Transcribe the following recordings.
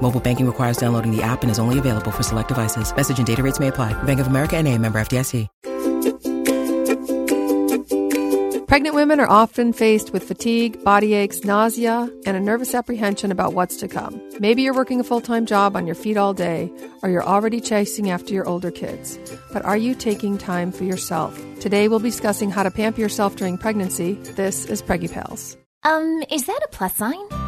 Mobile banking requires downloading the app and is only available for select devices. Message and data rates may apply. Bank of America and a member FDIC. Pregnant women are often faced with fatigue, body aches, nausea, and a nervous apprehension about what's to come. Maybe you're working a full time job on your feet all day, or you're already chasing after your older kids. But are you taking time for yourself? Today we'll be discussing how to pamper yourself during pregnancy. This is Preggy Pals. Um, is that a plus sign?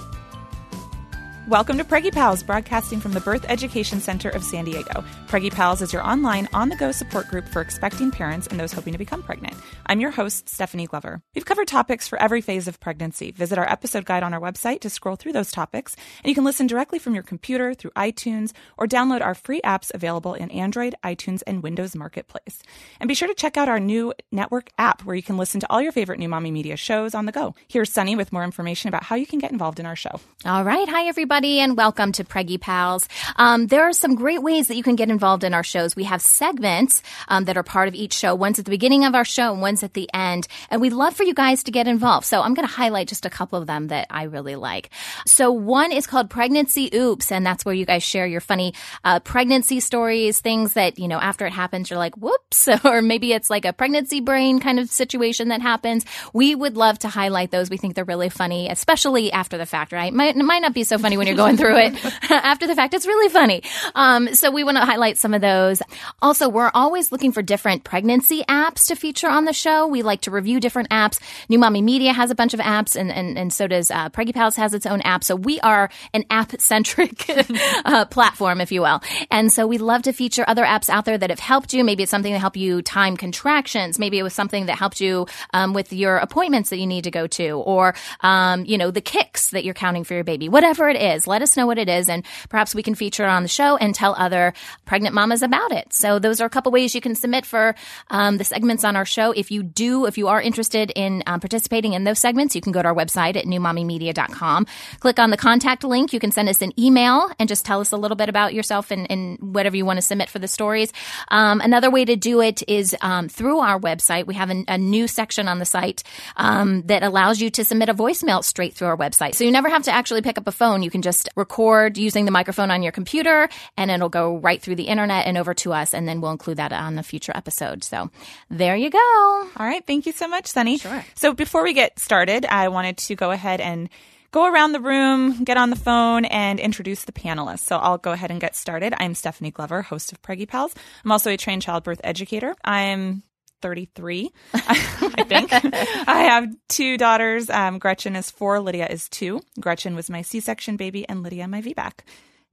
Welcome to Preggy Pals, broadcasting from the Birth Education Center of San Diego. Preggy Pals is your online, on the go support group for expecting parents and those hoping to become pregnant. I'm your host, Stephanie Glover. We've covered topics for every phase of pregnancy. Visit our episode guide on our website to scroll through those topics, and you can listen directly from your computer through iTunes or download our free apps available in Android, iTunes, and Windows Marketplace. And be sure to check out our new network app where you can listen to all your favorite New Mommy Media shows on the go. Here's Sunny with more information about how you can get involved in our show. All right. Hi, everybody, and welcome to Preggy Pals. Um, there are some great ways that you can get involved in our shows. We have segments um, that are part of each show. One's at the beginning of our show and one's at the end. And we'd love for you guys to get involved. So I'm going to highlight just a couple of them that I really like. So one is called Pregnancy Oops, and that's where you guys share your funny uh, pregnancy stories, things that, you know, after it happens, you're like, whoops, or maybe it's like a pregnancy brain kind of situation that happens. We would love to highlight those. We think they're really funny, especially after the fact, right? Might, it might not be so funny when you're going through it after the fact. It's really funny. Um, so we want to highlight some of those. Also, we're always looking for different pregnancy apps to feature on the show. We like to review different apps. New Mommy Media has a bunch of apps, and and, and so does uh, Preggy Pals has its own app. So we are an app centric uh, platform, if you will. And so we love to feature other apps out there that have helped you. Maybe it's something that helped you time contractions. Maybe it was something that helped you um, with your appointments that you need to go to, or um, you know the kicks that you're counting for your baby. Whatever it is, let us know what it is, and perhaps we can feature it on the show and tell other pregnant mamas about it. So those are a couple ways you can submit for um, the segments on our show. If you do, if you are interested in um, participating in those segments, you can go to our website at newmommymedia.com. Click on the contact link. You can send us an email and just tell us a little bit about yourself and, and whatever you want to submit for the stories. Um, another way to do it is um, through our website. We have a, a new section on the site um, that allows you to submit a voicemail straight through our website. So you never have to actually pick up a phone. You can just record using the microphone on your computer and it'll go right through the internet and over to us. And then we'll include that on the future episode. So there you go. All right. Thank you so much, Sunny. Sure. So before we get started, I wanted to go ahead and go around the room, get on the phone, and introduce the panelists. So I'll go ahead and get started. I'm Stephanie Glover, host of Preggy Pals. I'm also a trained childbirth educator. I'm 33, I think. I have two daughters. Um, Gretchen is four, Lydia is two. Gretchen was my C section baby, and Lydia, my VBAC.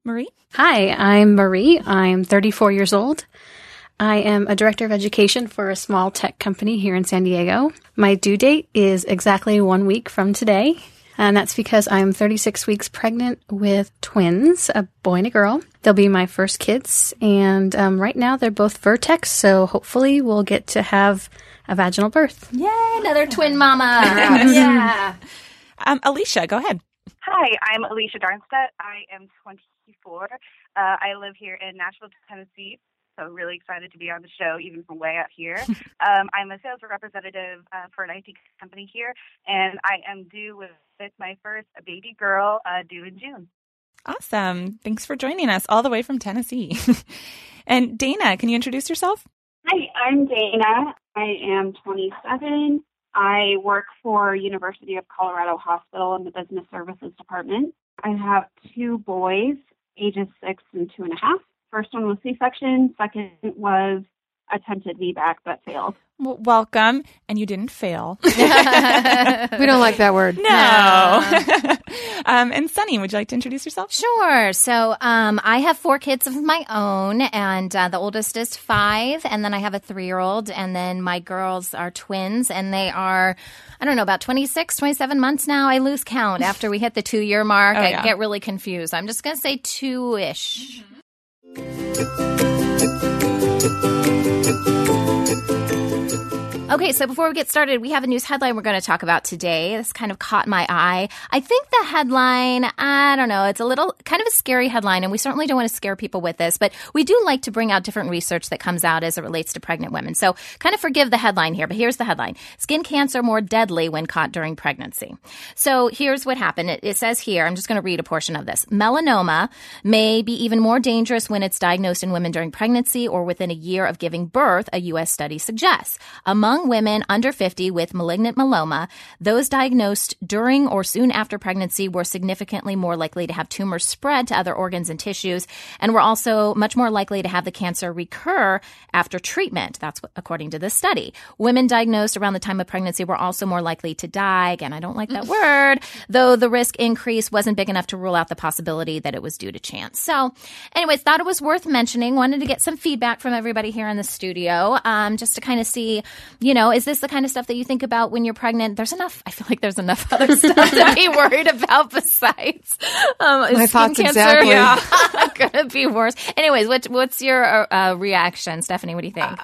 Marie? Hi, I'm Marie. I'm 34 years old. I am a director of education for a small tech company here in San Diego. My due date is exactly one week from today, and that's because I'm 36 weeks pregnant with twins, a boy and a girl. They'll be my first kids, and um, right now they're both Vertex, so hopefully we'll get to have a vaginal birth. Yay, another twin mama. yeah. Um, Alicia, go ahead. Hi, I'm Alicia Darnstedt. I am 24. Uh, I live here in Nashville, Tennessee. So really excited to be on the show, even from way out here. um, I'm a sales representative uh, for an IT company here, and I am due with, with my first baby girl uh, due in June. Awesome. Thanks for joining us all the way from Tennessee. and Dana, can you introduce yourself? Hi, I'm Dana. I am 27. I work for University of Colorado Hospital in the Business Services Department. I have two boys, ages six and two and a half. First one was C-section. Second was attempted VBAC but failed. Well, welcome, and you didn't fail. we don't like that word. No. um, and Sunny, would you like to introduce yourself? Sure. So um, I have four kids of my own, and uh, the oldest is five, and then I have a three year old, and then my girls are twins, and they are, I don't know, about 26, 27 months now. I lose count after we hit the two year mark. Oh, I yeah. get really confused. I'm just going to say two ish. Okay, so before we get started, we have a news headline we're going to talk about today. This kind of caught my eye. I think the headline, I don't know, it's a little kind of a scary headline, and we certainly don't want to scare people with this, but we do like to bring out different research that comes out as it relates to pregnant women. So kind of forgive the headline here, but here's the headline Skin cancer more deadly when caught during pregnancy. So here's what happened. It, it says here, I'm just going to read a portion of this. Melanoma may be even more dangerous when it's diagnosed in women during pregnancy or within a year of giving birth, a U.S. study suggests. Among women under 50 with malignant melanoma, those diagnosed during or soon after pregnancy were significantly more likely to have tumors spread to other organs and tissues, and were also much more likely to have the cancer recur after treatment. That's what, according to this study. Women diagnosed around the time of pregnancy were also more likely to die. Again, I don't like that word, though the risk increase wasn't big enough to rule out the possibility that it was due to chance. So, anyways, thought it was worth mentioning. Wanted to get some feedback from everybody here in the studio, um, just to kind of see, you know, is this the kind of stuff that you think about when you're pregnant? There's enough. I feel like there's enough other stuff to be worried about besides um, My skin thoughts cancer. exactly. Yeah, gonna be worse. Anyways, what, what's your uh, reaction, Stephanie? What do you think?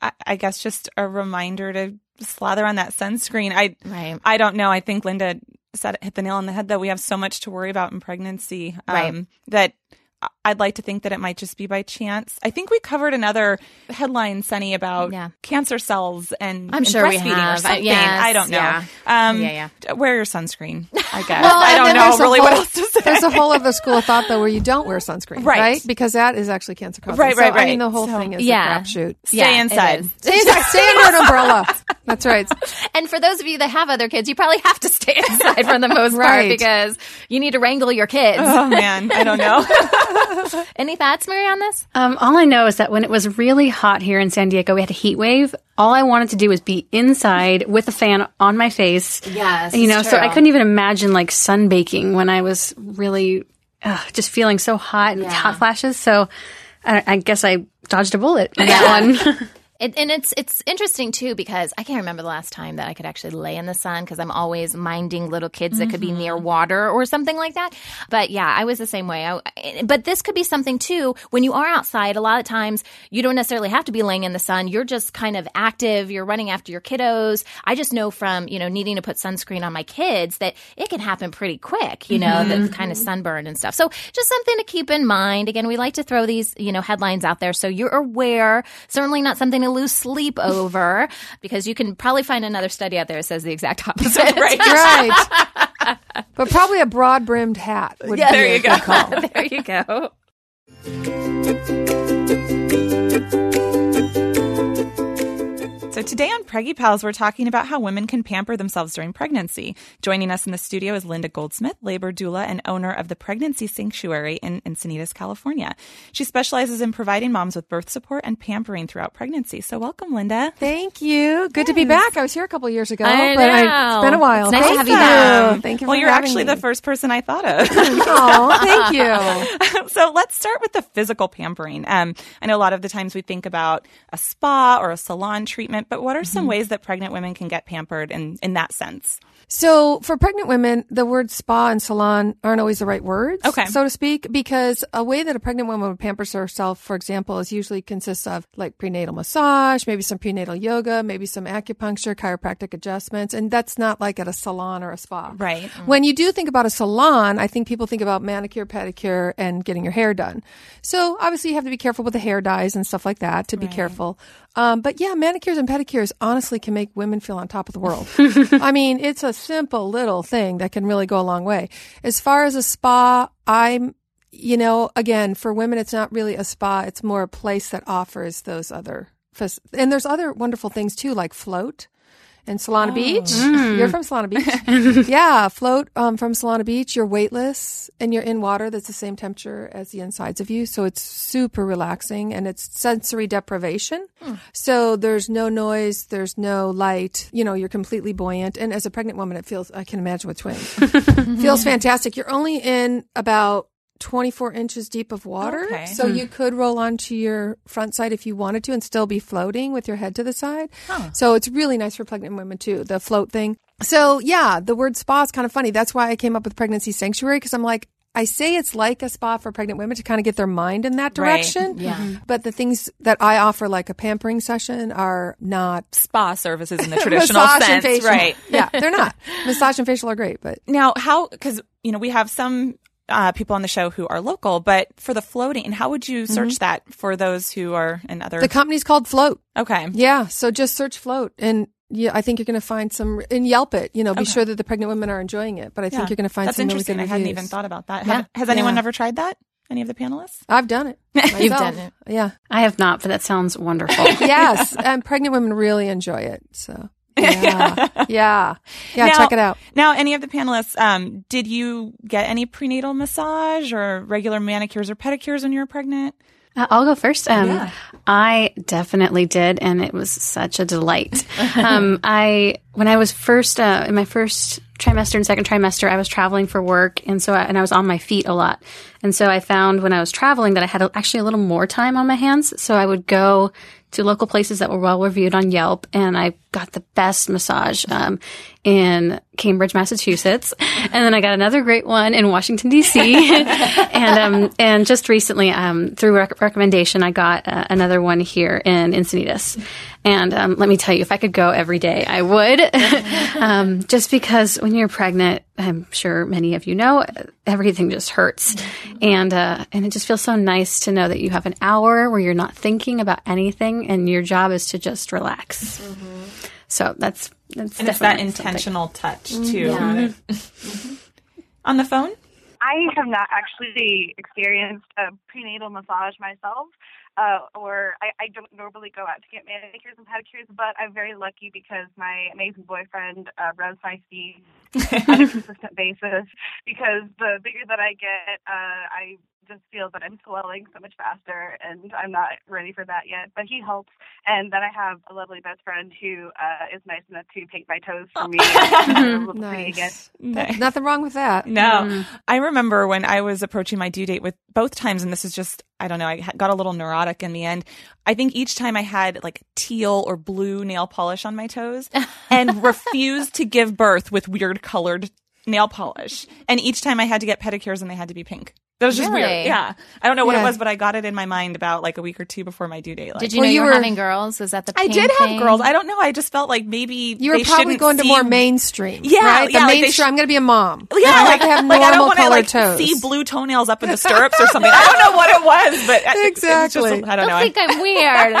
I, I guess just a reminder to slather on that sunscreen. I Right. I don't know. I think Linda said hit the nail on the head that we have so much to worry about in pregnancy. um, Right. That I- I'd like to think that it might just be by chance. I think we covered another headline, Sunny, about Yeah. cancer cells and, I'm and sure we breastfeeding have. or something. Yes, I don't know. yeah. Um, Yeah, yeah. Wear your sunscreen. I guess. Well, I don't know really what else to say. There's a whole other school of thought though where you don't wear sunscreen, Right. right? Because that is actually cancer causing. Right, So, right, I mean, the whole So- thing is Yeah. a crapshoot. Stay Yeah, inside. is. Stay, stay under an umbrella. That's right. And for those of you that have other kids, you probably have to stay inside for the most part because you need to wrangle your kids. Oh man, I don't know. Any thoughts, Mary, on this? Um, all I know is that when it was really hot here in San Diego, we had a heat wave. All I wanted to do was be inside with a fan on my face. Yes, You know, it's so I couldn't even imagine like sunbaking when I was really uh, just feeling so hot and hot flashes. So I, I guess I dodged a bullet in that one. It, and it's it's interesting too because I can't remember the last time that I could actually lay in the sun because I'm always minding little kids that could be near mm-hmm. water or something like that. But yeah, I was the same way. I, but this could be something too when you are outside. A lot of times you don't necessarily have to be laying in the sun. You're just kind of active. You're running after your kiddos. I just know from you know needing to put sunscreen on my kids that it can happen pretty quick. You know, the mm-hmm. kind of sunburn and stuff. So just something to keep in mind. Again, we like to throw these you know headlines out there so you're aware. Certainly not something to lose sleep over because you can probably find another study out there that says the exact opposite. right. Right. but probably a broad brimmed hat would be there a you go. call. there you go. So today on Preggy Pals, we're talking about how women can pamper themselves during pregnancy. Joining us in the studio is Linda Goldsmith, labor doula and owner of the Pregnancy Sanctuary in Encinitas, California. She specializes in providing moms with birth support and pampering throughout pregnancy. So welcome, Linda. Thank you. Good to be back. I was here a couple years ago, I but I, it's been a while. It's nice to Thank have you back. Thank you. Well, for you're having actually me. the first person I thought of. Oh, thank you. so let's start with the physical pampering. Um, I know a lot of the times we think about a spa or a salon treatment, but what are some mm-hmm. ways that pregnant women can get pampered in, in that sense? So for pregnant women, the words spa and salon aren't always the right words, Okay. so to speak, because a way that a pregnant woman would pamper herself, for example, is usually consists of like prenatal massage, maybe some prenatal yoga, maybe some acupuncture, chiropractic adjustments, and that's not like at a salon or a spa. Right. Mm. When you do think about a salon, I think people think about manicure, pedicure, and getting your hair done. So obviously you have to be careful with the hair dyes and stuff like that to be careful. Um, but yeah, manicures and pedicures honestly can make women feel on top of the world. I mean, it's a simple little thing that can really go a long way. As far as a spa, I'm, you know, again, for women, it's not really a spa. It's more a place that offers those other, and there's other wonderful things too, like float in Solana Beach. Mm. You're from Solana Beach. yeah, float um, from Solana Beach. You're weightless and you're in water that's the same temperature as the insides of you. So it's super relaxing and it's sensory deprivation. So there's no noise, there's no light. You know, you're completely buoyant. And as a pregnant woman, it feels, I can imagine with twins, feels fantastic. You're only in about 24 inches deep of water. Okay. So hmm. you could roll onto your front side if you wanted to and still be floating with your head to the side. So it's really nice for pregnant women too, the float thing. So yeah, the word spa is kind of funny. That's why I came up with pregnancy sanctuary because I'm like, I say it's like a spa for pregnant women to kind of get their mind in that Right. direction. Yeah. Mm-hmm. But the things that I offer, like a pampering session, are not Spa services in the traditional massage sense, and facial. right? Yeah, they're not. Massage and facial are great, but Now, how? Because you know we have some uh, people on the show who are local, but for the floating, how would you search that for those who are in other? the company's called Float. okay, Yeah, so just search float and yeah, I think you're going to find some and Yelp it. You know, be Okay. sure that the pregnant women are enjoying it. But I think you're going to find that's some really interesting. good I hadn't even thought about that. Yeah. Have- has anyone Yeah. ever tried that? Any of the panelists? I've done it. You've done it. Yeah. I have not, but that sounds wonderful. yes, and pregnant women really enjoy it. So yeah, yeah, yeah. Now- check it out. Now, any of the panelists, um, did you get any prenatal massage or regular manicures or pedicures when you were pregnant? Uh, I'll go first. Um, I definitely did, and it was such a delight. um, I when I was first uh, in my first trimester and second trimester, I was traveling for work, and so I, and I was on my feet a lot, and so I found when I was traveling that I had a, actually a little more time on my hands. So I would go to local places that were well reviewed on Yelp, and I got the best massage um, in Cambridge, Massachusetts, and then I got another great one in Washington D.C. and um, and just recently, um, through rec- recommendation, I got uh, another one here in Encinitas. And um, let me tell you, if I could go every day, I would. um, just because when you're pregnant, I'm sure many of you know, everything just hurts, and uh, and it just feels so nice to know that you have an hour where you're not thinking about anything, and your job is to just relax. So that's that's And it's that definitely something. intentional touch too. On the phone? I have not actually experienced a prenatal massage myself, uh, or I, I don't normally go out to get manicures and pedicures, but I'm very lucky because my amazing boyfriend uh, rubs my feet on a consistent basis. Because the bigger that I get, uh, I just feel that I'm swelling so much faster, and I'm not ready for that yet. But he helps, and then I have a lovely best friend who uh, is nice enough to paint my toes for me. and look. Nice. Nothing wrong with that. No. I remember when I was approaching my due date with both times, and this is just, I don't know, I got a little neurotic in the end. I think each time I had like teal or blue nail polish on my toes and refused to give birth with weird colored nail polish. And each time I had to get pedicures and they had to be pink. That was just Really? weird. Yeah. I don't know what it was, but I got it in my mind about like a week or two before my due date. Like, Did you Well, know you you were, were- having girls? Was that the I did have thing? girls. I don't know. I just felt like maybe You were they probably shouldn't going to more mainstream. Yeah, right? The yeah, like they mainstream. sh- I'm going to be a mom. Yeah, I like, have to have like, I don't normal want to colored like toes. see blue toenails up in the stirrups or something. I don't know what it was, but it- it just- Exactly. I don't know. I think I'm weird.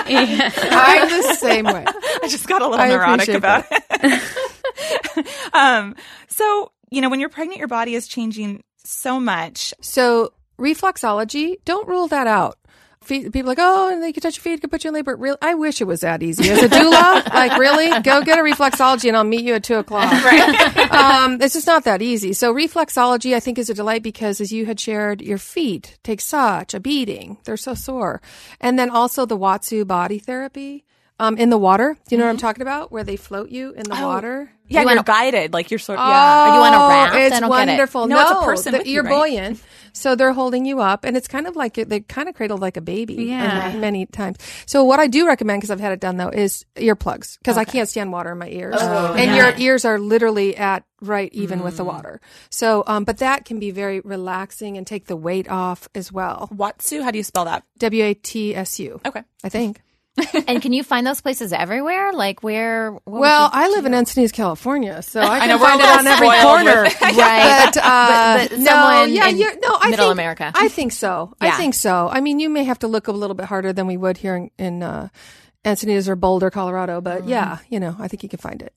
I'm the same way. I just got a little I neurotic appreciate about it. um, so you know, when you're pregnant, your body is changing so much. So reflexology, don't rule that out. Feet, people are like, oh, and they can touch your feet, can put you in labor. Real, I wish it was that easy. As a doula, like really, go get a reflexology, and I'll meet you at two o'clock. Right? um, it's just not that easy. So reflexology, I think, is a delight because, as you had shared, your feet take such a beating; they're so sore. And then also the Watsu body therapy um, in the water. Do you know what I'm talking about? Where they float you in the water. Yeah, You you are wanna- guided, like you're sort of. Oh, yeah. Are you on a raft? It's I don't get it. wonderful. No, it's a person the- with you, you're right? buoyant, so they're holding you up, and it's kind of like they kind of cradled like a baby. Yeah. in- many times. So what I do recommend, because I've had it done though, is earplugs because I can't stand water in my ears, Oh, and your ears are literally at right even with the water. So, um, but that can be very relaxing and take the weight off as well. Watsu, how do you spell that? W a t s u. Okay. I think. And can you find those places everywhere? Like where? Well, I live in Encinitas, California, so I can know, we're find it on every corner. Right. But, uh, But- but no, yeah, in you're, no, I middle think, America. I think so. Yeah. I think so. I mean, you may have to look a little bit harder than we would here in, in uh, Encinitas or Boulder, Colorado, Mm-hmm. but yeah, you know, I think you can find it.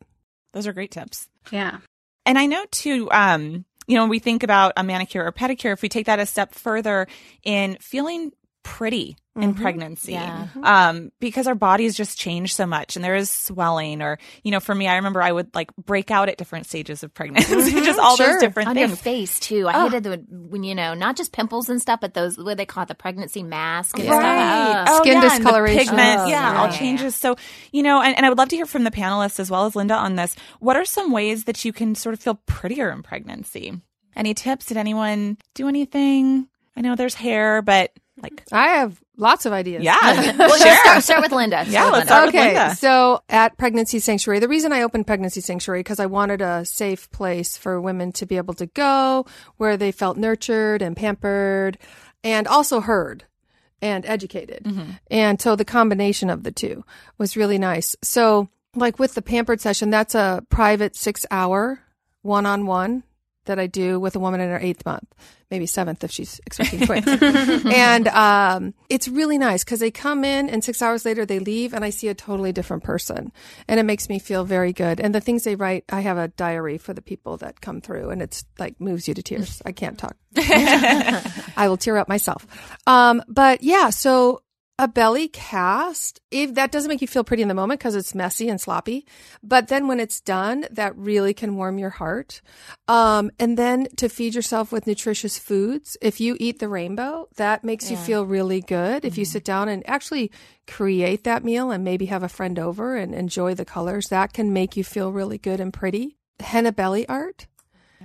Those are great tips. Yeah. And I know too, um, you know, when we think about a manicure or pedicure, if we take that a step further in feeling pretty in Mm-hmm. pregnancy Yeah. um, because our bodies just change so much and there is swelling or you know for me i remember i would like break out at different stages of pregnancy just all Sure. those different on your things face too. I hated the when you know not just pimples and stuff, but those what they call it the pregnancy mask and. Right. Ugh. Oh, Skin yeah, and discoloration. pigment, Oh, yeah, yeah, all changes. So, you know, and, and I would love to hear from the panelists as well as Linda on this. What are some ways that you can sort of feel prettier in pregnancy? Any tips? Did anyone do anything? I know there's hair, but like, I have lots of ideas. yeah, Well, share. start, start with Linda. Start Yeah, with let's Linda. start with okay, Linda. so at Pregnancy Sanctuary, the reason I opened Pregnancy Sanctuary because I wanted a safe place for women to be able to go where they felt nurtured and pampered and also heard and educated. Mm-hmm. And so the combination of the two was really nice. So, like with the pampered session, that's a private six hour one on one that I do with a woman in her eighth month, maybe seventh if she's expecting twins. and um, it's really nice because they come in and six hours later they leave, and I see a totally different person, and it makes me feel very good. And the things they write, I have a diary for the people that come through, and it's like moves you to tears. I can't talk. I will tear up myself. Um, but yeah, so a belly cast, if that doesn't make you feel pretty in the moment because it's messy and sloppy, but then when it's done, that really can warm your heart. Um, and then to feed yourself with nutritious foods. If you eat the rainbow, that makes you feel really good. If you sit down and actually create that meal and maybe have a friend over and enjoy the colors, that can make you feel really good and pretty. Henna belly art.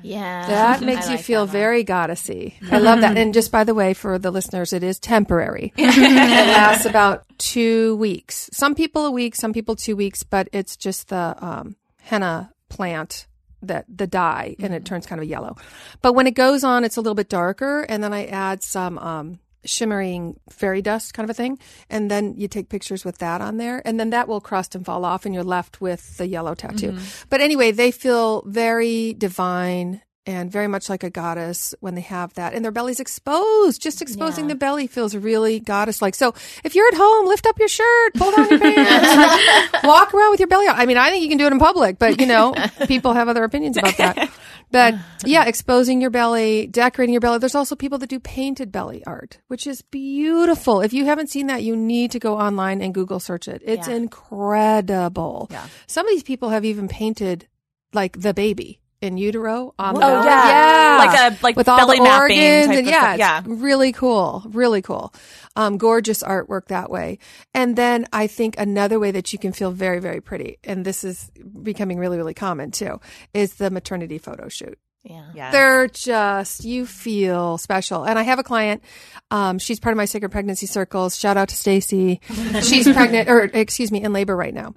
Yeah, That I makes you like feel very goddessy. I love that. And just by the way, for the listeners, it is temporary. it lasts about two weeks. Some people a week, some people two weeks, but it's just the um, henna plant that the dye and it turns kind of yellow. But when it goes on, it's a little bit darker. And then I add some um, shimmering fairy dust kind of a thing. And then you take pictures with that on there. And then that will crust and fall off and you're left with the yellow tattoo. Mm-hmm. But anyway, they feel very divine and very much like a goddess when they have that. And their belly's exposed. Just exposing the belly feels really goddess like. So if you're at home, lift up your shirt, pull down your pants, walk around with your belly out. I mean, I think you can do it in public, but you know, people have other opinions about that. But yeah, exposing your belly, decorating your belly. There's also people that do painted belly art, which is beautiful. If you haven't seen that, you need to go online and Google search it. It's incredible. Yeah. Some of these people have even painted like the baby in utero on the Oh, belly. yeah. yeah, Like a- like with all belly the mapping organs and yeah, Yeah. really cool, really cool. Um, gorgeous artwork that way. And then I think another way that you can feel very, very pretty, and this is becoming really, really common too, is the maternity photo shoot. Yeah. Yeah. They're just, you feel special. And I have a client, um, she's part of my sacred pregnancy circles. Shout out to Stacy. She's pregnant, or excuse me, in labor right now.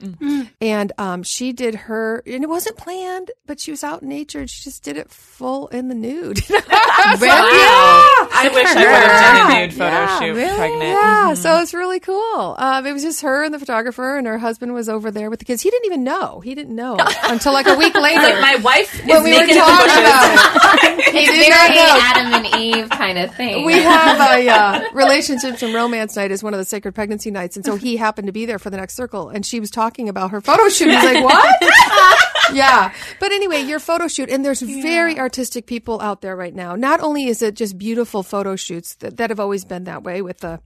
And um, she did her, and it wasn't planned, but she was out in nature and she just did it full in the nude. Yeah, I wish I would have done a nude photo Yeah, shoot really? pregnant. Yeah, so it's really cool. Um, it was just her and the photographer, and her husband was over there with the kids. He didn't even know. He didn't know until like a week later. Like my wife is when we were naked in talking bushes. about it. He Very. Adam and Eve kind of thing. We have a uh, relationships and romance night is one of the sacred pregnancy nights, and so he happened to be there for the next circle, and she was talking about her photo shoot. He's like, "What?" yeah, but anyway, your photo shoot, and there's very artistic people out there right now. Not only is it just beautiful photo shoots that, that have always been that way with the,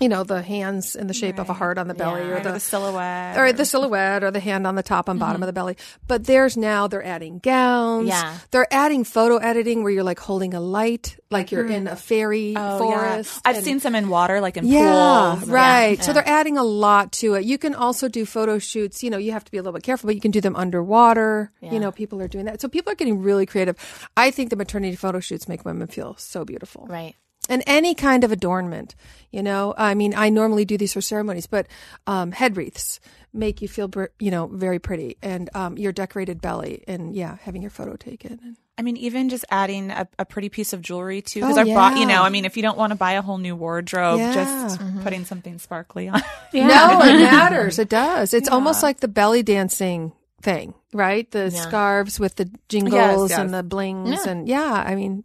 you know, the hands in the shape of a heart on the belly, or Or the the silhouette. or the silhouette or the hand on the top and bottom of the mm-hmm. belly. But there's now they're adding gowns. Yeah. They're adding photo editing where you're like holding a light, like you're in mm. a fairy Oh, forest. Yeah. I've and- seen some in water, like in yeah, pools. right. So they're adding a lot to it. You can also do photo shoots. You know, you have to be a little bit careful, but you can do them underwater. You know, people are doing that. So people are getting really creative. I think the maternity photo shoots make women feel so beautiful Right. And any kind of adornment. You know, I mean, I normally do these for ceremonies, but um, head wreaths make you feel, you know, very pretty, and um, your decorated belly, and yeah, having your photo taken. And, I mean, even just adding a, a pretty piece of jewelry too, because Oh, I've bought, you know, I mean, if you don't want to buy a whole new wardrobe, Yeah. just putting something sparkly on. No, it matters. It does. It's almost like the belly dancing thing, right? The scarves with the jingles yes. and the blings, and yeah, I mean,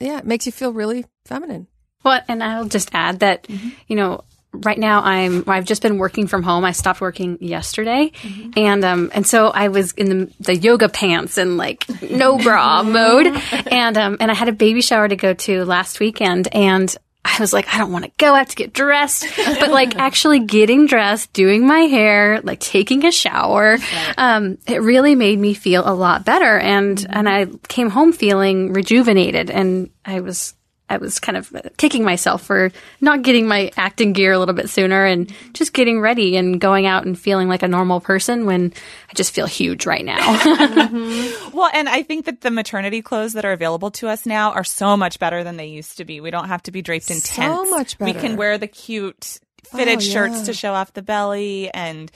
yeah, it makes you feel really feminine. Well, and I'll just add that, you know, right now I'm I've just been working from home. I stopped working yesterday, and um and so I was in the, the yoga pants and like no bra mode, and um and I had a baby shower to go to last weekend, and I was like, I don't want to go. I have to get dressed. But like actually getting dressed, doing my hair, like taking a shower, um, it really made me feel a lot better. And, and I came home feeling rejuvenated and I was I was kind of kicking myself for not getting my acting gear a little bit sooner and just getting ready and going out and feeling like a normal person when I just feel huge right now. mm-hmm. Well, and I think that the maternity clothes that are available to us now are so much better than they used to be. We don't have to be draped in so tents. much better. We can wear the cute fitted Oh, shirts to show off the belly and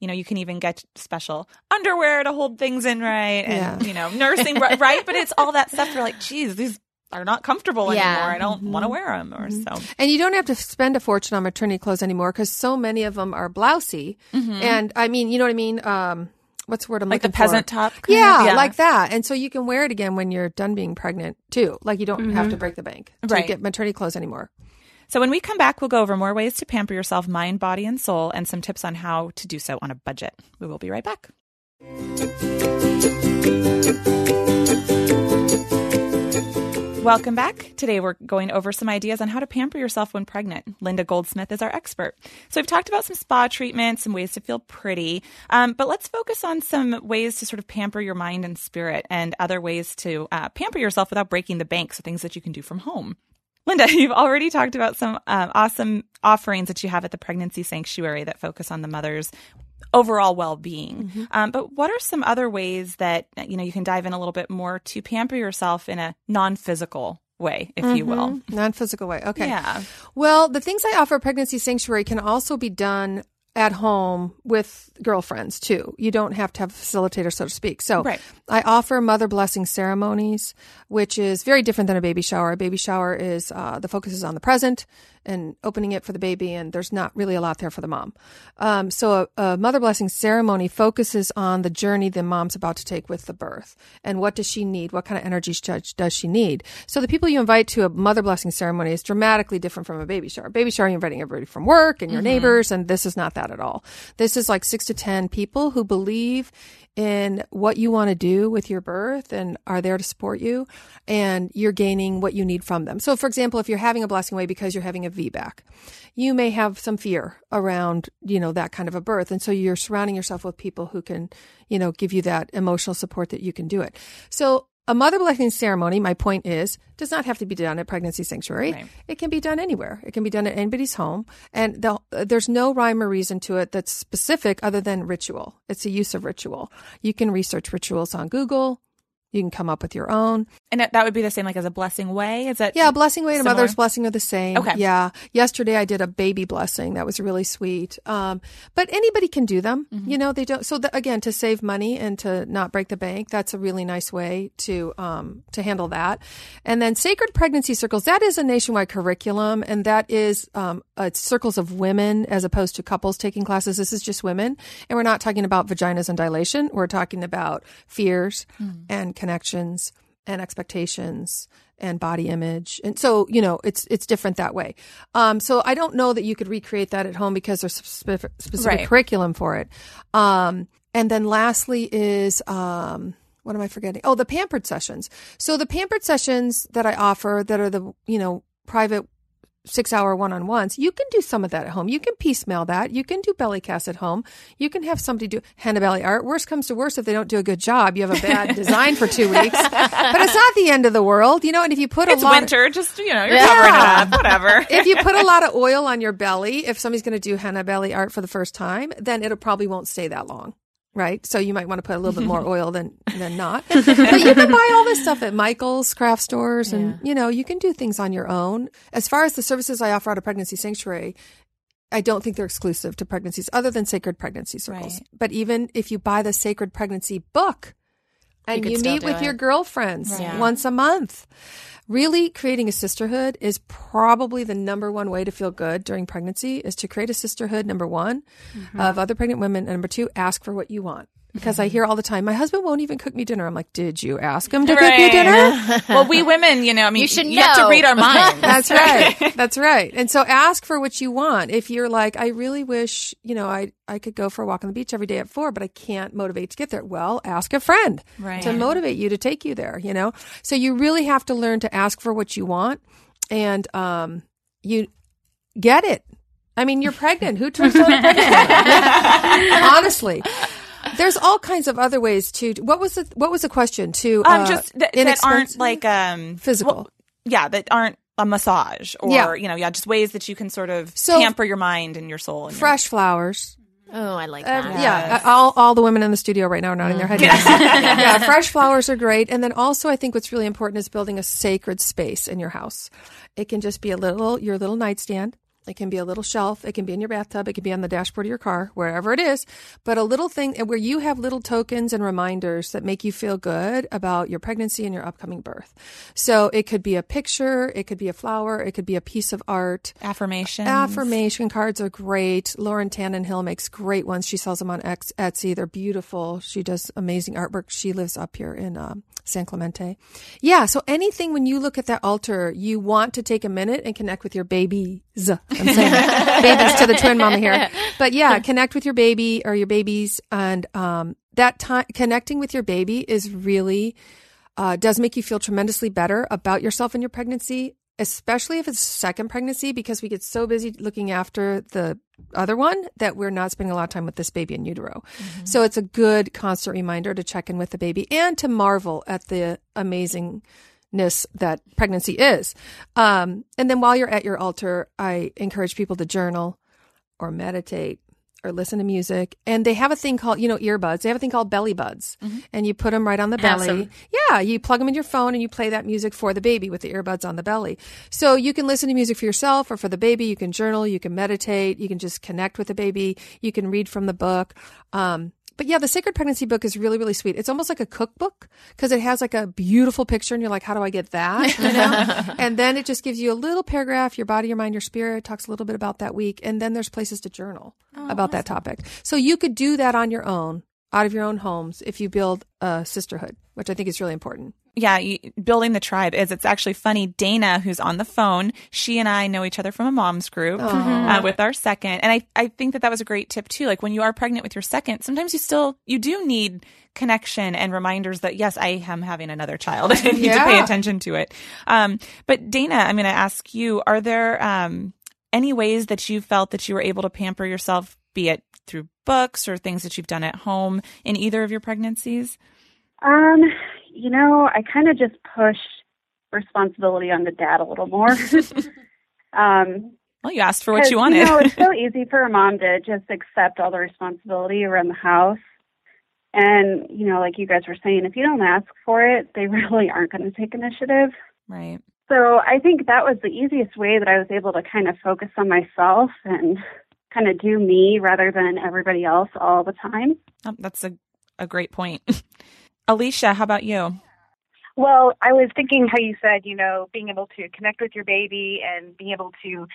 you know, you can even get special underwear to hold things in right and, Yeah. you know, nursing, right? But it's all that stuff. You're like, geez, these are not comfortable Yeah. anymore. I don't Mm-hmm. want to wear them or so. And you don't have to spend a fortune on maternity clothes anymore because so many of them are blousy. And I mean, you know what I mean? Um, what's the word I'm Like the peasant for? top. Yeah, of? like that. And so you can wear it again when you're done being pregnant too. Like you don't have to break the bank to Right. get maternity clothes anymore. So when we come back, we'll go over more ways to pamper yourself, mind, body, and soul, and some tips on how to do so on a budget. We will be right back. Welcome back. Today we're going over some ideas on how to pamper yourself when pregnant. Linda Goldsmith is our expert. So we've talked about some spa treatments, some ways to feel pretty, um, but let's focus on some ways to sort of pamper your mind and spirit, and other ways to uh, pamper yourself without breaking the bank. So things that you can do from home. Linda, you've already talked about some um, awesome offerings that you have at the Pregnancy Sanctuary that focus on the mother's overall well-being. Um, but what are some other ways that you know you can dive in a little bit more to pamper yourself in a non-physical way, if you will? Non physical way. Okay. Yeah. Well, the things I offer at Pregnancy Sanctuary can also be done at home with girlfriends too. You don't have to have a facilitator, so to speak. So Right. I offer mother blessing ceremonies, which is very different than a baby shower. A baby shower is uh, the focus is on the present and opening it for the baby, and there's not really a lot there for the mom. Um, so a, a mother blessing ceremony focuses on the journey the mom's about to take with the birth and what does she need, what kind of energy does she need. So the people you invite to a mother blessing ceremony is dramatically different from a baby shower. Baby shower, you're inviting everybody from work and your neighbors, and this is not that at all. This is like six to ten people who believe in what you want to do with your birth and are there to support you and you're gaining what you need from them. So for example, if you're having a blessing way because you're having a VBAC, you may have some fear around, you know, that kind of a birth. And so you're surrounding yourself with people who can, you know, give you that emotional support that you can do it. So a mother blessing ceremony, my point is, does not have to be done at Pregnancy Sanctuary. Right. It can be done anywhere. It can be done at anybody's home. And the, there's no rhyme or reason to it that's specific other than ritual. It's a use of ritual. You can research rituals on Google. You can come up with your own. And that, would be the same like as a blessing way. Is that Yeah, blessing way and a mother's blessing are the same. Okay. Yeah. Yesterday I did a baby blessing. That was really sweet. Um, but anybody can do them. Mm-hmm. You know, they don't. So the, again, to save money and to not break the bank, that's a really nice way to um, to handle that. And then sacred pregnancy circles. That is a nationwide curriculum, and that is um, uh, circles of women as opposed to couples taking classes. This is just women, and we're not talking about vaginas and dilation. We're talking about fears and connections and expectations and body image. And so, you know, it's it's different that way. Um, so I don't know that you could recreate that at home because there's specific, specific Right. curriculum for it. Um, and then lastly is um, what am I forgetting? Oh, the pampered sessions. So the pampered sessions that I offer that are the, you know, private six hour one on ones, you can do some of that at home. You can piecemeal that. You can do belly casts at home. You can have somebody do henna belly art. Worst comes to worst, if they don't do a good job, you have a bad design for two weeks. But it's not the end of the world, you know. And if you put it's a lot, winter? Just you know, you're covering it up. Whatever. if you put a lot of oil on your belly, if somebody's going to do henna belly art for the first time, then it'll probably won't stay that long. Right. So you might want to put a little bit more oil than, than not. But you can buy all this stuff at Michael's craft stores and, you know, you can do things on your own. As far as the services I offer out of Pregnancy Sanctuary, I don't think they're exclusive to pregnancies other than Sacred Pregnancy Circles. Right. But even if you buy the Sacred Pregnancy book and could you, meet with it. your girlfriends Yeah. once a month, really creating a sisterhood is probably the number one way to feel good during pregnancy is to create a sisterhood, number one, Mm-hmm. of other pregnant women. And number two, ask for what you want. Because I hear all the time, my husband won't even cook me dinner. I'm like, did you ask him to cook you Right. dinner? well, we women, you know, I mean, You should have to read our minds. That's right. That's right. And so ask for what you want. If you're like, I really wish, you know, I, I could go for a walk on the beach every day at four, but I can't motivate to get there. Well, ask a friend Right. to motivate you to take you there, you know? So you really have to learn to ask for what you want. And, um, you get it. I mean, you're pregnant. Who turns down a pregnant? Honestly. There's all kinds of other ways to. What was the What was the question? To Um, uh, just th- that aren't like um Physical. well, yeah, that aren't a massage or Yeah. you know, yeah, just ways that you can sort of So- pamper your mind and your soul. And your- fresh flowers. Oh, I like Uh, that. yeah, uh, all all the women in the studio right now are nodding their head. Yes. yeah, fresh flowers are great. And then also, I think what's really important is building a sacred space in your house. It can just be a little your little nightstand. It can be a little shelf. It can be in your bathtub. It can be on the dashboard of your car, wherever it is. But a little thing where you have little tokens and reminders that make you feel good about your pregnancy and your upcoming birth. So it could be a picture. It could be a flower. It could be a piece of art. affirmation. Affirmation cards are great. Lauren Tannenhill makes great ones. She sells them on Etsy. They're beautiful. She does amazing artwork. She lives up here in um, San Clemente. Yeah. So anything when you look at that altar, you want to take a minute and connect with your babies. I'm saying babies to the twin mama here, but yeah, connect with your baby or your babies, and um, that time connecting with your baby is really uh, does make you feel tremendously better about yourself and your pregnancy, especially if it's second pregnancy, because we get so busy looking after the other one that we're not spending a lot of time with this baby in utero. So it's a good constant reminder to check in with the baby and to marvel at the that pregnancy is. Um, and then while you're at your altar, I encourage people to journal or meditate or listen to music. And they have a thing called, you know, earbuds. They have a thing called belly buds. And you put them right on the belly. Awesome. Yeah, you plug them in your phone and you play that music for the baby with the earbuds on the belly. So you can listen to music for yourself or for the baby. You can journal, you can meditate, you can just connect with the baby, you can read from the book. Um, but yeah, the Sacred Pregnancy book is really, really sweet. It's almost like a cookbook because it has like a beautiful picture, and you're like, how do I get that? You know? and then it just gives you a little paragraph, your body, your mind, your spirit, talks a little bit about that week. And then there's places to journal oh, about that topic. So you could do that on your own, out of your own homes, if you build a sisterhood, which I think is really important. Yeah, building the tribe is. It's actually funny. Dana, who's on the phone, she and I know each other from a mom's group uh, with our second, and I I think that that was a great tip too. Like when you are pregnant with your second, sometimes you still you do need connection and reminders that yes, I am having another child. I need to pay attention to it. Um, but Dana, I'm going to ask you: Are there um, any ways that you felt that you were able to pamper yourself, be it through books or things that you've done at home in either of your pregnancies? Um, you know, I kind of just pushed responsibility on the dad a little more. um, Well, you asked for what you wanted. You know, it's so easy for a mom to just accept all the responsibility around the house. And, you know, like you guys were saying, if you don't ask for it, they really aren't going to take initiative. right. So I think that was the easiest way that I was able to kind of focus on myself and kind of do me rather than everybody else all the time. Oh, that's a, a great point. Alicia, how about you? Well, I was thinking how you said, you know, being able to connect with your baby and being able to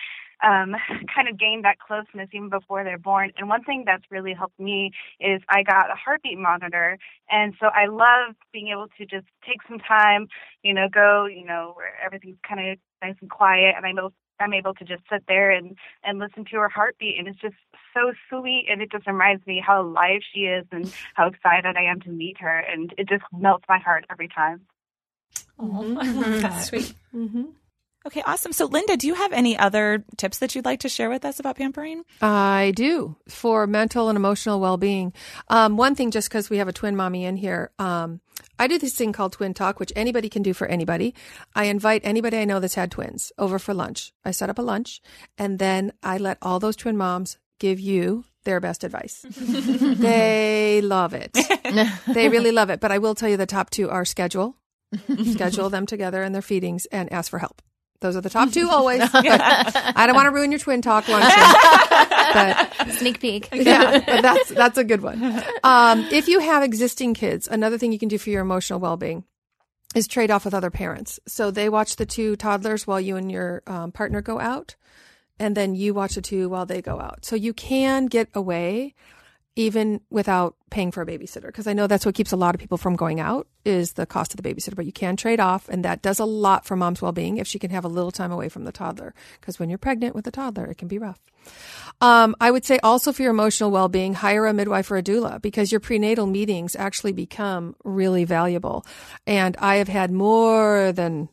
um, kind of gain that closeness even before they're born. And one thing that's really helped me is I got a heartbeat monitor. And so I love being able to just take some time, you know, go, you know, where everything's kind of nice and quiet and I'm I'm able to just sit there and and listen to her heartbeat and it's just so sweet and it just reminds me how alive she is and how excited I am to meet her and it just melts my heart every time. Oh, Sweet. Mm-hmm. Okay, awesome. So, Linda, do you have any other tips that you'd like to share with us about pampering? I do for mental and emotional well being. Um, one thing, just because we have a twin mommy in here, um, I do this thing called Twin Talk, which anybody can do for anybody. I invite anybody I know that's had twins over for lunch. I set up a lunch, and then I let all those twin moms give you their best advice. they love it. they really love it. But I will tell you the top two are schedule, schedule them together and their feedings, and ask for help. Those are the top two always. I don't want to ruin your twin talk luncheon. but Sneak peek. yeah, but that's that's a good one. Um, if you have existing kids, another thing you can do for your emotional well being is trade off with other parents. So they watch the two toddlers while you and your um, partner go out, and then you watch the two while they go out. So you can get away even without paying for a babysitter because I know that's what keeps a lot of people from going out is the cost of the babysitter. But you can trade off, and that does a lot for mom's well being if she can have a little time away from the toddler. Because when you're pregnant with a toddler, it can be rough. Um, I would say also for your emotional well being, hire a midwife or a doula because your prenatal meetings actually become really valuable. And I have had more than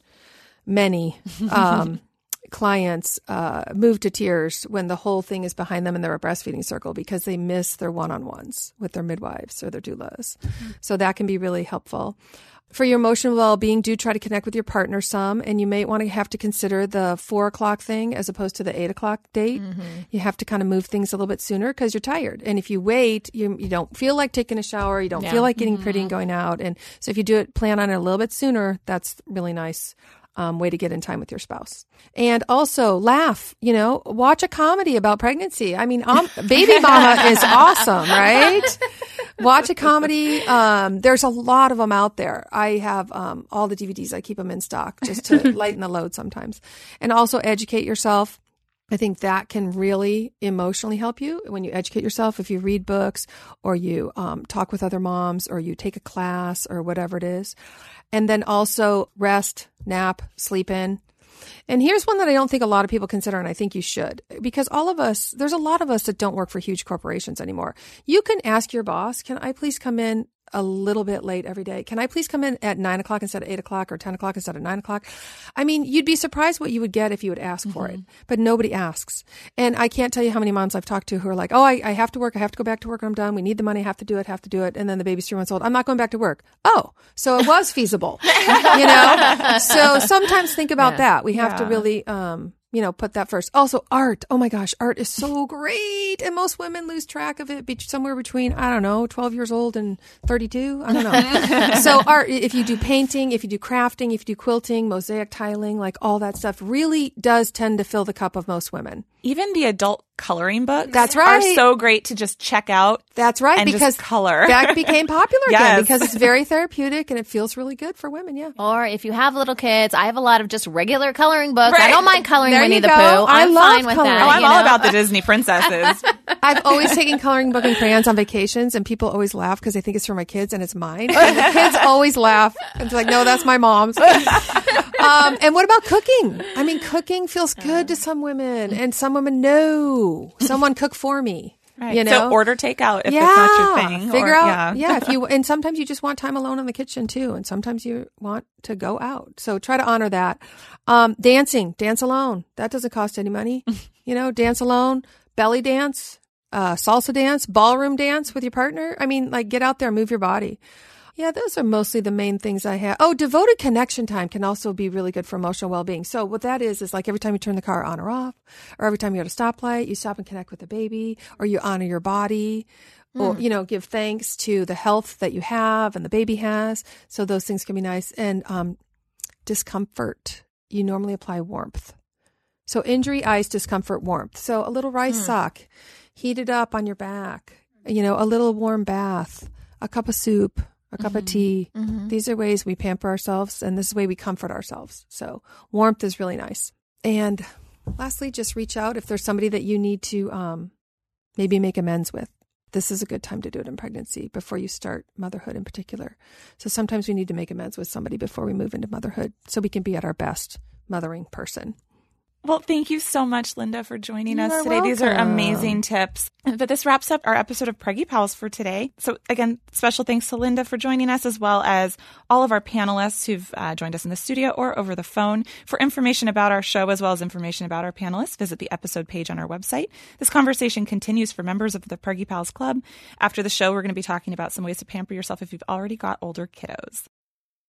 many um, clients uh, move to tears when the whole thing is behind them and they're in their breastfeeding circle because they miss their one-on-ones with their midwives or their doulas. Mm-hmm. So that can be really helpful for your emotional well-being, do try to connect with your partner some, and you may want to have to consider the four o'clock thing as opposed to the eight o'clock date. Mm-hmm. You have to kind of move things a little bit sooner because you're tired, and if you wait, you you don't feel like taking a shower, you don't yeah. feel like getting mm-hmm. pretty and going out, and so if you do it, plan on it a little bit sooner. That's really nice um, way to get in time with your spouse. And also laugh, you know, watch a comedy about pregnancy. I mean, um, Baby Mama is awesome, right? Watch a comedy. Um, there's a lot of them out there. I have um, all the DVDs. I keep them in stock just to lighten the load sometimes. And also educate yourself. I think that can really emotionally help you when you educate yourself. If you read books or you um, talk with other moms or you take a class or whatever it is. And then also rest, nap, sleep in. And here's one that I don't think a lot of people consider, and I think you should, because all of us, there's a lot of us that don't work for huge corporations anymore. You can ask your boss, can I please come in a little bit late every day. Can I please come in at nine o'clock instead of eight o'clock or 10 o'clock instead of nine o'clock? I mean, you'd be surprised what you would get if you would ask mm-hmm. for it, mm-hmm. but nobody asks. And I can't tell you how many moms I've talked to who are like, Oh, I, I have to work. I have to go back to work. I'm done. We need the money. I have to do it. Have to do it. And then the baby's three months old. I'm not going back to work. Oh, so it was feasible, you know? So sometimes think about yeah. that. We have yeah. to really, um, you know, put that first. Also, art. Oh my gosh, art is so great. And most women lose track of it be- somewhere between, I don't know, 12 years old and 32. I don't know. so, art, if you do painting, if you do crafting, if you do quilting, mosaic tiling, like all that stuff really does tend to fill the cup of most women. Even the adult coloring books that's right. are so great to just check out that's right because color. that became popular yes. again because it's very therapeutic and it feels really good for women yeah. Or if you have little kids i have a lot of just regular coloring books. Right. i don't mind coloring there winnie the pooh. I I'm love fine with coloring. that oh i'm all know? about the disney princesses. I've always taken coloring book and crayons on vacations and people always laugh because they think it's for my kids and it's mine. And the kids always laugh. It's like no that's my mom's. Um, and what about cooking? I mean cooking feels good to some women and some women know someone cook for me. Right. You know, so order takeout if yeah. it's not your thing. Figure or, out, yeah. yeah. If you and sometimes you just want time alone in the kitchen too, and sometimes you want to go out. So try to honor that. Um, dancing, dance alone. That doesn't cost any money. you know, dance alone, belly dance, uh, salsa dance, ballroom dance with your partner. I mean, like get out there, move your body. Yeah, those are mostly the main things I have. Oh, devoted connection time can also be really good for emotional well-being. So what that is is like every time you turn the car on or off, or every time you go to stoplight, you stop and connect with the baby, or you honor your body, or hmm. you know give thanks to the health that you have and the baby has. So those things can be nice. And um, discomfort, you normally apply warmth. So injury, ice, discomfort, warmth. So a little rice mm. sock, heat it up on your back. You know, a little warm bath, a cup of soup a cup mm-hmm. of tea. Mm-hmm. These are ways we pamper ourselves, and this is the way we comfort ourselves. So warmth is really nice. And lastly, just reach out if there's somebody that you need to um, maybe make amends with. This is a good time to do it in pregnancy before you start motherhood in particular. So sometimes we need to make amends with somebody before we move into motherhood so we can be at our best mothering person. Well, thank you so much, Linda, for joining You're us today. Welcome. These are amazing tips. But this wraps up our episode of Preggy Pals for today. So, again, special thanks to Linda for joining us, as well as all of our panelists who've uh, joined us in the studio or over the phone. For information about our show, as well as information about our panelists, visit the episode page on our website. This conversation continues for members of the Preggy Pals Club. After the show, we're going to be talking about some ways to pamper yourself if you've already got older kiddos.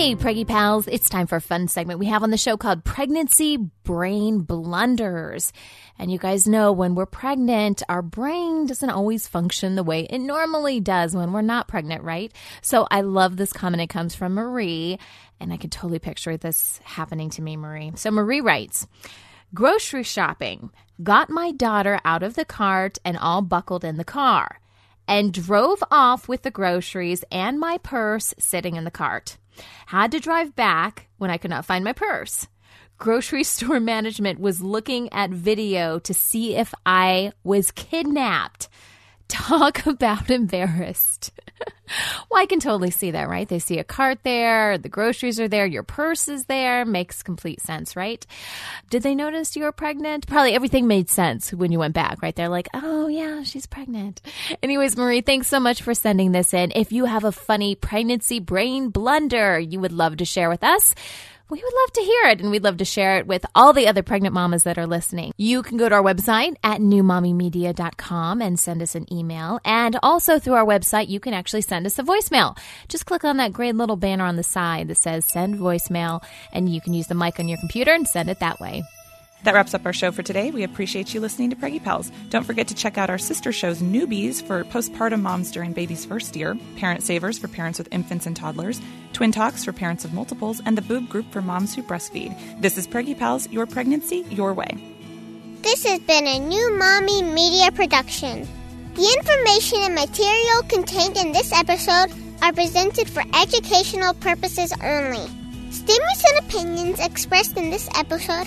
Hey, Preggy Pals, it's time for a fun segment we have on the show called Pregnancy Brain Blunders. And you guys know when we're pregnant, our brain doesn't always function the way it normally does when we're not pregnant, right? So I love this comment. It comes from Marie, and I can totally picture this happening to me, Marie. So Marie writes, Grocery shopping. Got my daughter out of the cart and all buckled in the car and drove off with the groceries and my purse sitting in the cart. Had to drive back when I could not find my purse. Grocery store management was looking at video to see if I was kidnapped. Talk about embarrassed. well, I can totally see that, right? They see a cart there, the groceries are there, your purse is there. Makes complete sense, right? Did they notice you were pregnant? Probably everything made sense when you went back, right? They're like, oh, yeah, she's pregnant. Anyways, Marie, thanks so much for sending this in. If you have a funny pregnancy brain blunder you would love to share with us, we would love to hear it and we'd love to share it with all the other pregnant mamas that are listening. You can go to our website at newmommymedia.com and send us an email. And also through our website, you can actually send us a voicemail. Just click on that great little banner on the side that says send voicemail and you can use the mic on your computer and send it that way. That wraps up our show for today. We appreciate you listening to Preggy Pals. Don't forget to check out our sister shows Newbies for postpartum moms during baby's first year, Parent Savers for parents with infants and toddlers, Twin Talks for parents of multiples, and the Boob Group for moms who breastfeed. This is Preggy Pals, your pregnancy, your way. This has been a new Mommy Media production. The information and material contained in this episode are presented for educational purposes only. Statements and opinions expressed in this episode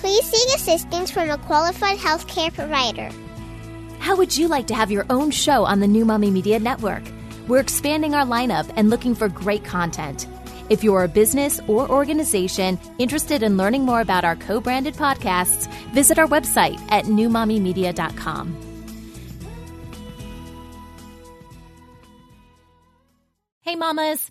Please seek assistance from a qualified healthcare provider. How would you like to have your own show on the New Mommy Media Network? We're expanding our lineup and looking for great content. If you're a business or organization interested in learning more about our co branded podcasts, visit our website at newmommymedia.com. Hey, mamas!